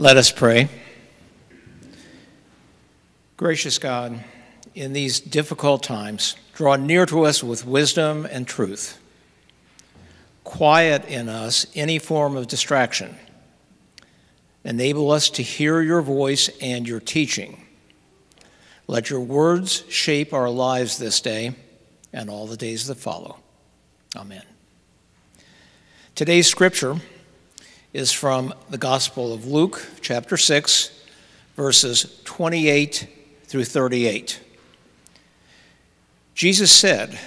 Let us pray. Gracious God, in these difficult times, draw near to us with wisdom and truth. Quiet in us any form of distraction. Enable us to hear your voice and your teaching. Let your words shape our lives this day and all the days that follow. Amen. Today's scripture is from the Gospel of Luke, chapter 6, verses 28 through 38. Jesus said,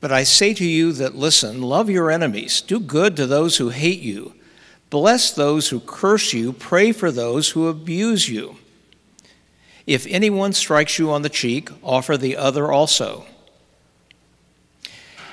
But I say to you that listen, love your enemies, do good to those who hate you, bless those who curse you, pray for those who abuse you. If anyone strikes you on the cheek, offer the other also.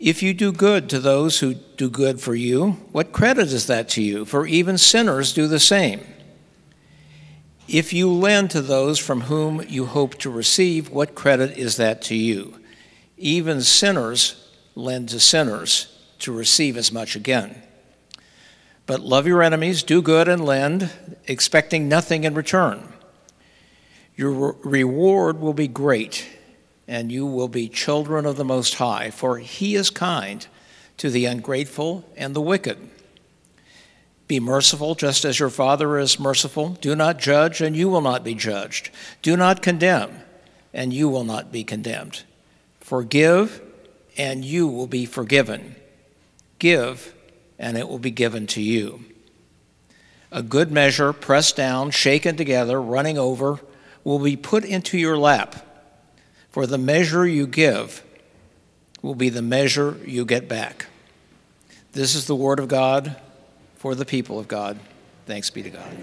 If you do good to those who do good for you, what credit is that to you? For even sinners do the same. If you lend to those from whom you hope to receive, what credit is that to you? Even sinners lend to sinners to receive as much again. But love your enemies, do good, and lend, expecting nothing in return. Your reward will be great and you will be children of the Most High, for He is kind to the ungrateful and the wicked. Be merciful, just as your Father is merciful. Do not judge, and you will not be judged. Do not condemn, and you will not be condemned. Forgive, and you will be forgiven. Give, and it will be given to you. A good measure, pressed down, shaken together, running over, will be put into your lap. For the measure you give will be the measure you get back. This is the word of God for the people of God. Thanks be to God.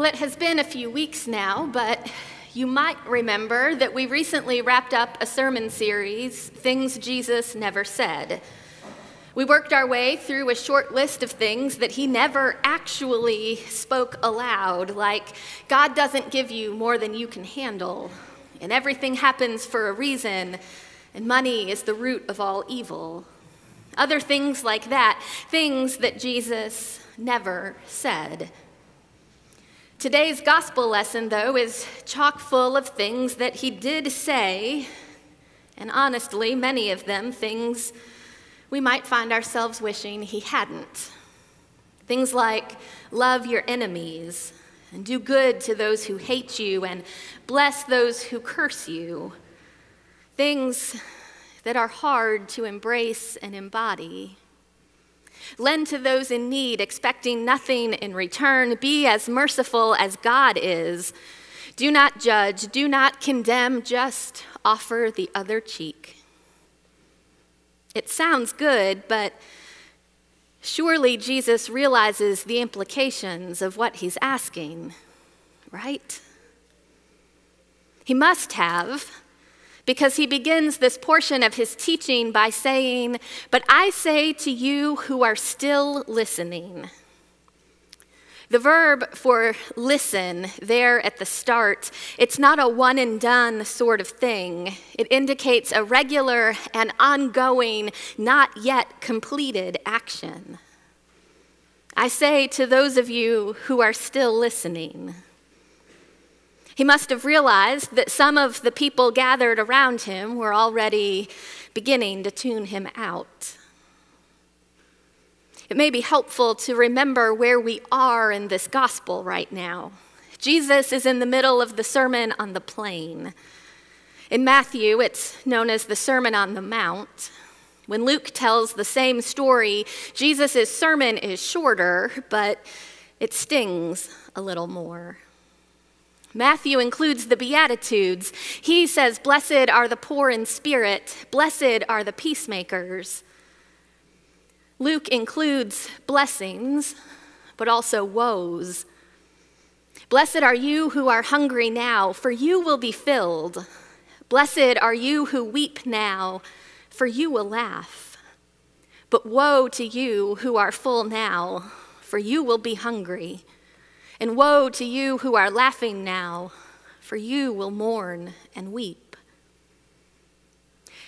Well, it has been a few weeks now, but you might remember that we recently wrapped up a sermon series, Things Jesus Never Said. We worked our way through a short list of things that he never actually spoke aloud, like God doesn't give you more than you can handle, and everything happens for a reason, and money is the root of all evil. Other things like that, things that Jesus never said. Today's gospel lesson, though, is chock full of things that he did say, and honestly, many of them things we might find ourselves wishing he hadn't. Things like love your enemies, and do good to those who hate you, and bless those who curse you. Things that are hard to embrace and embody. Lend to those in need, expecting nothing in return. Be as merciful as God is. Do not judge, do not condemn, just offer the other cheek. It sounds good, but surely Jesus realizes the implications of what he's asking, right? He must have because he begins this portion of his teaching by saying, But I say to you who are still listening. The verb for listen there at the start, it's not a one and done sort of thing. It indicates a regular and ongoing, not yet completed action. I say to those of you who are still listening, he must have realized that some of the people gathered around him were already beginning to tune him out. It may be helpful to remember where we are in this gospel right now. Jesus is in the middle of the Sermon on the Plain. In Matthew, it's known as the Sermon on the Mount. When Luke tells the same story, Jesus' sermon is shorter, but it stings a little more. Matthew includes the Beatitudes. He says, Blessed are the poor in spirit, blessed are the peacemakers. Luke includes blessings, but also woes. Blessed are you who are hungry now, for you will be filled. Blessed are you who weep now, for you will laugh. But woe to you who are full now, for you will be hungry. And woe to you who are laughing now, for you will mourn and weep.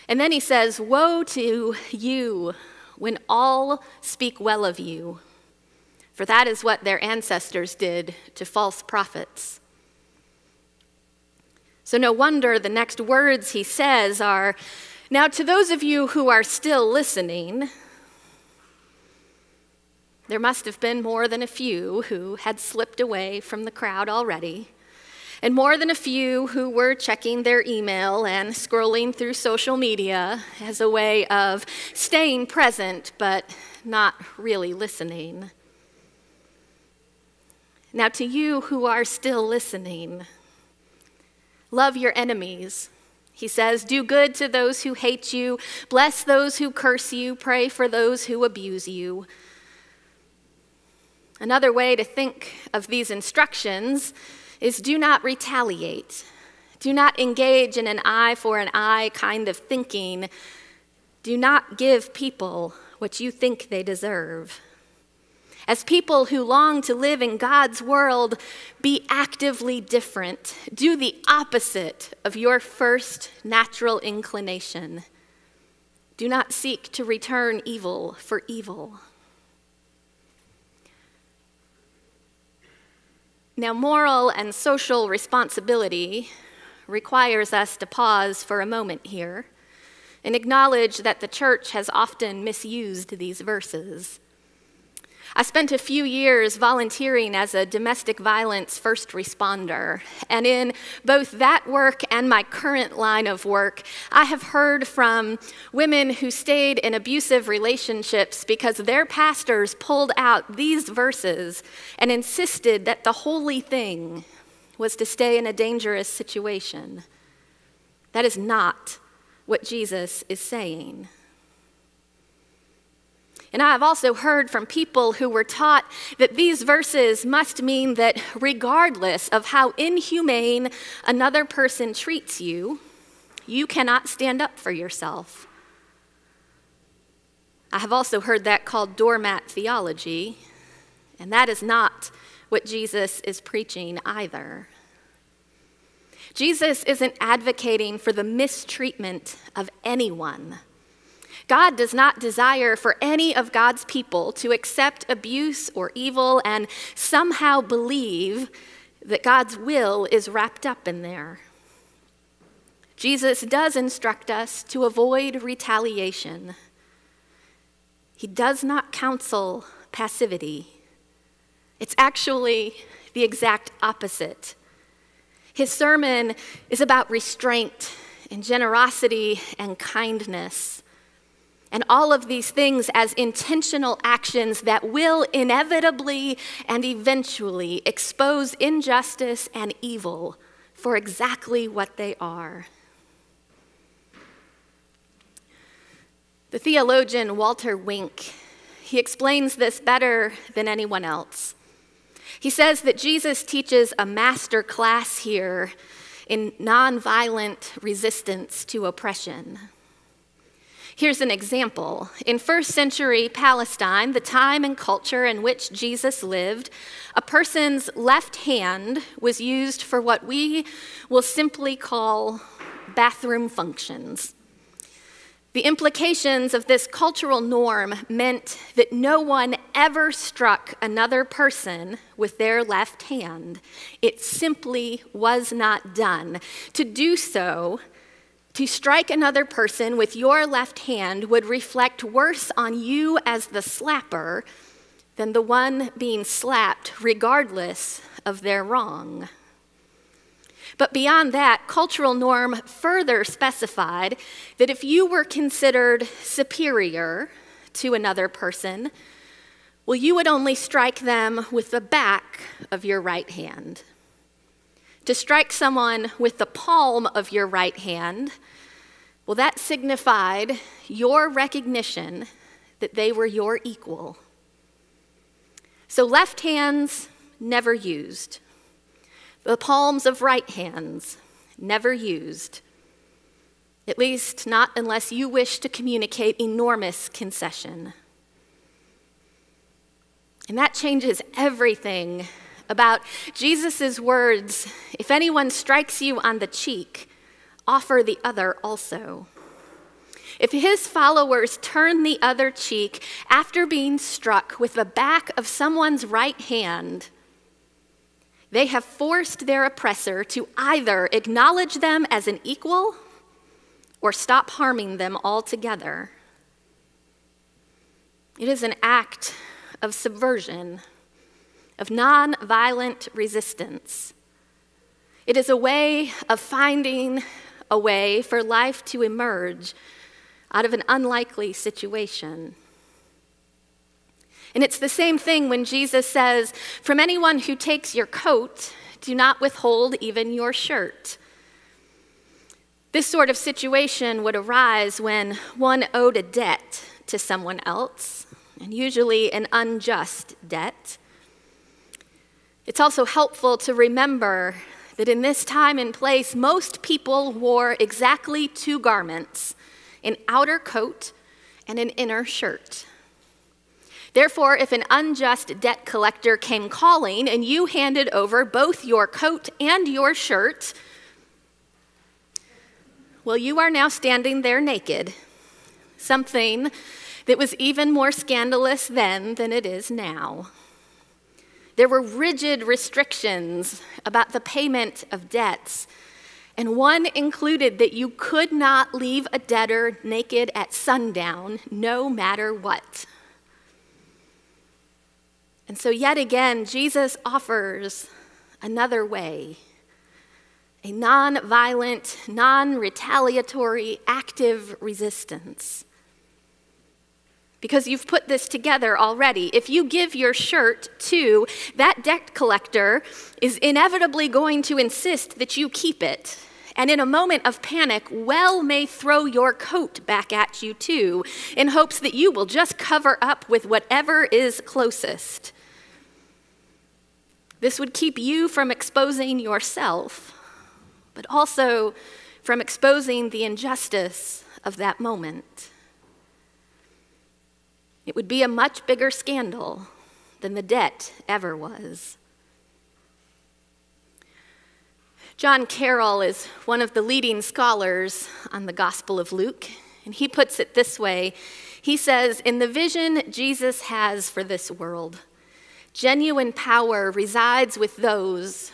And then he says, Woe to you when all speak well of you, for that is what their ancestors did to false prophets. So, no wonder the next words he says are Now, to those of you who are still listening, there must have been more than a few who had slipped away from the crowd already, and more than a few who were checking their email and scrolling through social media as a way of staying present but not really listening. Now, to you who are still listening, love your enemies. He says, Do good to those who hate you, bless those who curse you, pray for those who abuse you. Another way to think of these instructions is do not retaliate. Do not engage in an eye for an eye kind of thinking. Do not give people what you think they deserve. As people who long to live in God's world, be actively different. Do the opposite of your first natural inclination. Do not seek to return evil for evil. Now, moral and social responsibility requires us to pause for a moment here and acknowledge that the church has often misused these verses. I spent a few years volunteering as a domestic violence first responder. And in both that work and my current line of work, I have heard from women who stayed in abusive relationships because their pastors pulled out these verses and insisted that the holy thing was to stay in a dangerous situation. That is not what Jesus is saying. And I have also heard from people who were taught that these verses must mean that regardless of how inhumane another person treats you, you cannot stand up for yourself. I have also heard that called doormat theology, and that is not what Jesus is preaching either. Jesus isn't advocating for the mistreatment of anyone. God does not desire for any of God's people to accept abuse or evil and somehow believe that God's will is wrapped up in there. Jesus does instruct us to avoid retaliation. He does not counsel passivity. It's actually the exact opposite. His sermon is about restraint and generosity and kindness. And all of these things as intentional actions that will inevitably and eventually expose injustice and evil for exactly what they are. The theologian Walter Wink, he explains this better than anyone else. He says that Jesus teaches a master class here in nonviolent resistance to oppression. Here's an example. In first century Palestine, the time and culture in which Jesus lived, a person's left hand was used for what we will simply call bathroom functions. The implications of this cultural norm meant that no one ever struck another person with their left hand. It simply was not done. To do so to strike another person with your left hand would reflect worse on you as the slapper than the one being slapped, regardless of their wrong. But beyond that, cultural norm further specified that if you were considered superior to another person, Well, you would only strike them with the back of your right hand. To strike someone with the palm of your right hand, well, that signified your recognition that they were your equal. So, left hands never used, the palms of right hands never used, at least not unless you wish to communicate enormous concession. And that changes everything about Jesus' words if anyone strikes you on the cheek, offer the other also. If his followers turn the other cheek after being struck with the back of someone's right hand, they have forced their oppressor to either acknowledge them as an equal or stop harming them altogether. It is an act of subversion, of nonviolent resistance. It is a way of finding a way for life to emerge out of an unlikely situation. And it's the same thing when Jesus says, From anyone who takes your coat, do not withhold even your shirt. This sort of situation would arise when one owed a debt to someone else and usually an unjust debt. It's also helpful to remember that in this time and place, most people wore exactly two garments an outer coat and an inner shirt. Therefore, if an unjust debt collector came calling and you handed over both your coat and your shirt, well, you are now standing there naked, something that was even more scandalous then than it is now. There were rigid restrictions about the payment of debts, and one included that you could not leave a debtor naked at sundown, no matter what. And so, yet again, Jesus offers another way a non violent, non retaliatory, active resistance because you've put this together already. If you give your shirt to that debt collector is inevitably going to insist that you keep it. And in a moment of panic, well may throw your coat back at you too, in hopes that you will just cover up with whatever is closest. This would keep you from exposing yourself, but also from exposing the injustice of that moment. It would be a much bigger scandal than the debt ever was. John Carroll is one of the leading scholars on the Gospel of Luke, and he puts it this way He says, In the vision Jesus has for this world, genuine power resides with those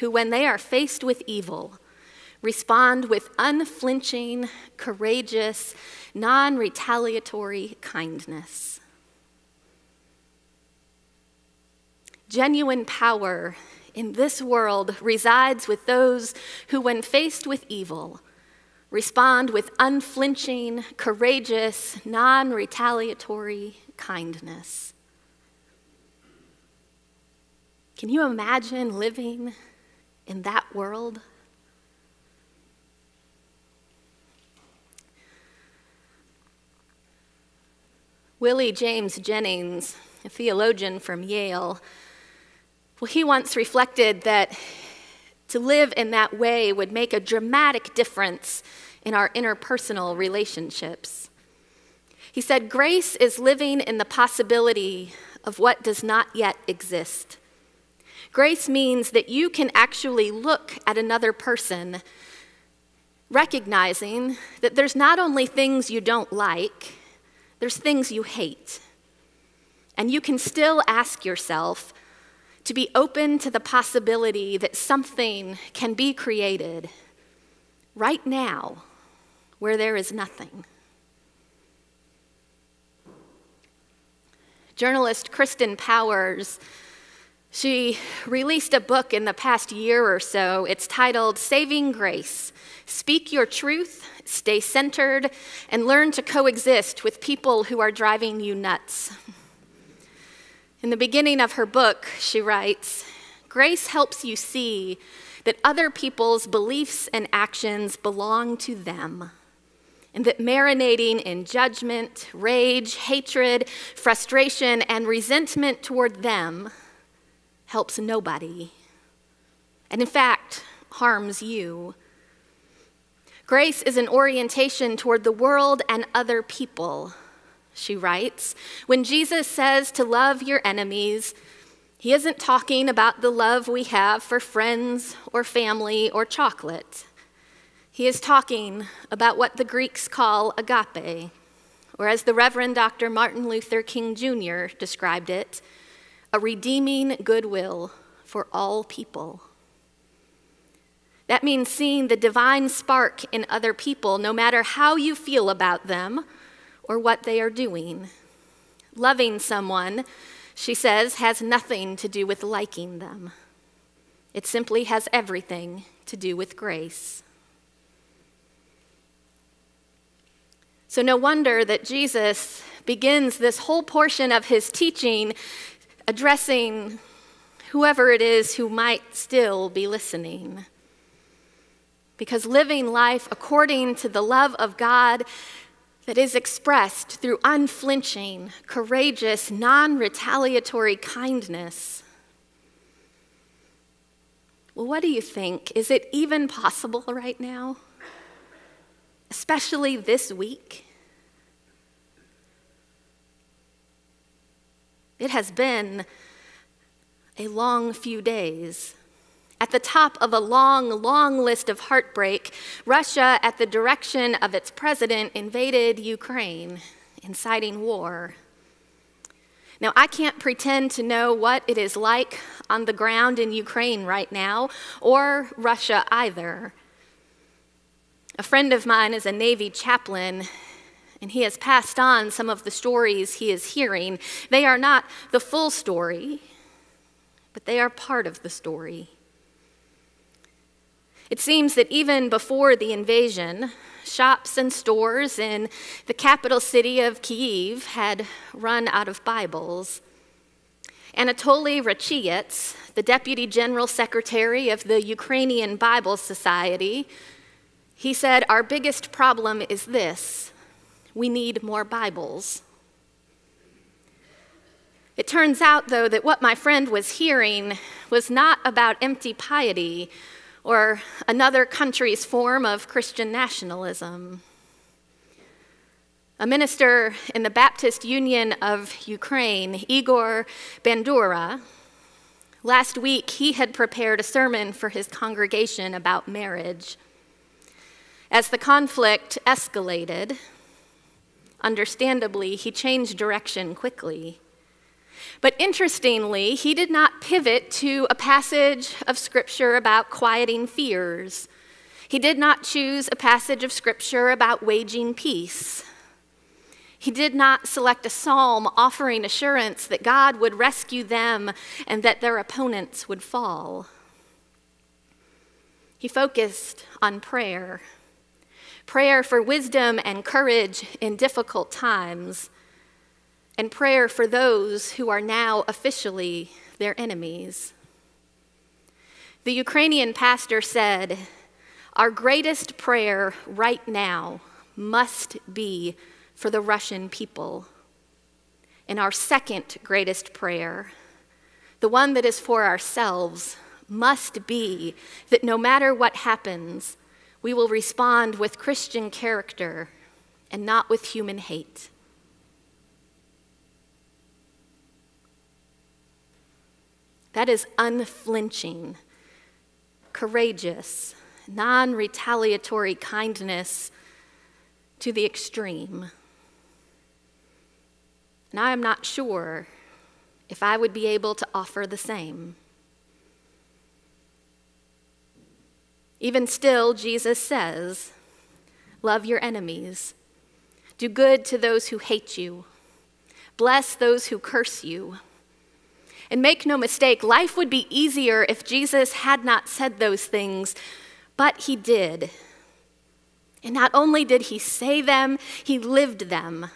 who, when they are faced with evil, respond with unflinching, courageous, non retaliatory kindness. Genuine power in this world resides with those who, when faced with evil, respond with unflinching, courageous, non retaliatory kindness. Can you imagine living in that world? Willie James Jennings, a theologian from Yale, well, he once reflected that to live in that way would make a dramatic difference in our interpersonal relationships. He said, Grace is living in the possibility of what does not yet exist. Grace means that you can actually look at another person, recognizing that there's not only things you don't like, there's things you hate. And you can still ask yourself to be open to the possibility that something can be created right now where there is nothing. Journalist Kirsten Powers, she released a book in the past year or so. It's titled Saving Grace Speak Your Truth stay centered, and learn to coexist with people who are driving you nuts. In the beginning of her book, she writes Grace helps you see that other people's beliefs and actions belong to them, and that marinating in judgment, rage, hatred, frustration, and resentment toward them helps nobody, and in fact, harms you. Grace is an orientation toward the world and other people, she writes. When Jesus says to love your enemies, he isn't talking about the love we have for friends or family or chocolate. He is talking about what the Greeks call agape, or as the Reverend Dr. Martin Luther King Jr. described it, a redeeming goodwill for all people. That means seeing the divine spark in other people, no matter how you feel about them or what they are doing. Loving someone she says, has nothing to do with liking them. It simply has everything to do with grace. So, no wonder that Jesus begins this whole portion of his teaching addressing whoever it is who might still be listening. Because living life according to the love of God that is expressed through unflinching, courageous, non retaliatory kindness. Well, what do you think? Is it even possible right now? Especially this week? It has been a long few days. At the top of a long, long list of heartbreak, Russia, at the direction of its president, invaded Ukraine, inciting war. Now, I can't pretend to know what it is like on the ground in Ukraine right now, or Russia either. A friend of mine is a Navy chaplain, and he has passed on some of the stories he is hearing. They are not the full story, but they are part of the story. It seems that even before the invasion, shops and stores in the capital city of Kiev had run out of Bibles. Anatoly Raychynets, the deputy general secretary of the Ukrainian Bible Society, he said, Our biggest problem is this we need more Bibles. It turns out, though, that what my friend was hearing was not about empty piety or another country's form of Christian nationalism. A minister in the Baptist Union of Ukraine, Igor Bandura, last week he had prepared a sermon for his congregation about marriage. As the conflict escalated, understandably, he changed direction quickly. But interestingly, he did not pivot to a passage of scripture about quieting fears. He did not choose a passage of scripture about waging peace. He did not select a psalm offering assurance that God would rescue them and that their opponents would fall. He focused on prayer prayer for wisdom and courage in difficult times and prayer for those who are now officially their enemies. The Ukrainian pastor said, Our greatest prayer right now must be for the Russian people. And our second greatest prayer, the one that is for ourselves, must be that no matter what happens, we will respond with Christian character and not with human hate. That is unflinching, courageous, non retaliatory kindness to the extreme. And I am not sure if I would be able to offer the same. Even still, Jesus says, Love your enemies, do good to those who hate you, bless those who curse you. And make no mistake, life would be easier if Jesus had not said those things, but he did. And not only did he say them, he lived them.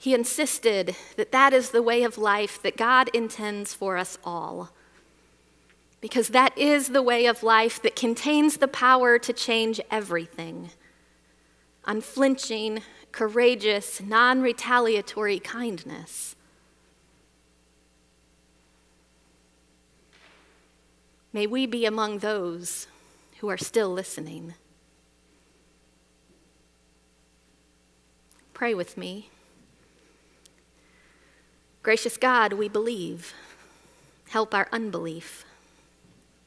He insisted that that is the way of life that God intends for us all. Because that is the way of life that contains the power to change everything. Unflinching, courageous, non retaliatory kindness. May we be among those who are still listening. Pray with me. Gracious God, we believe. Help our unbelief.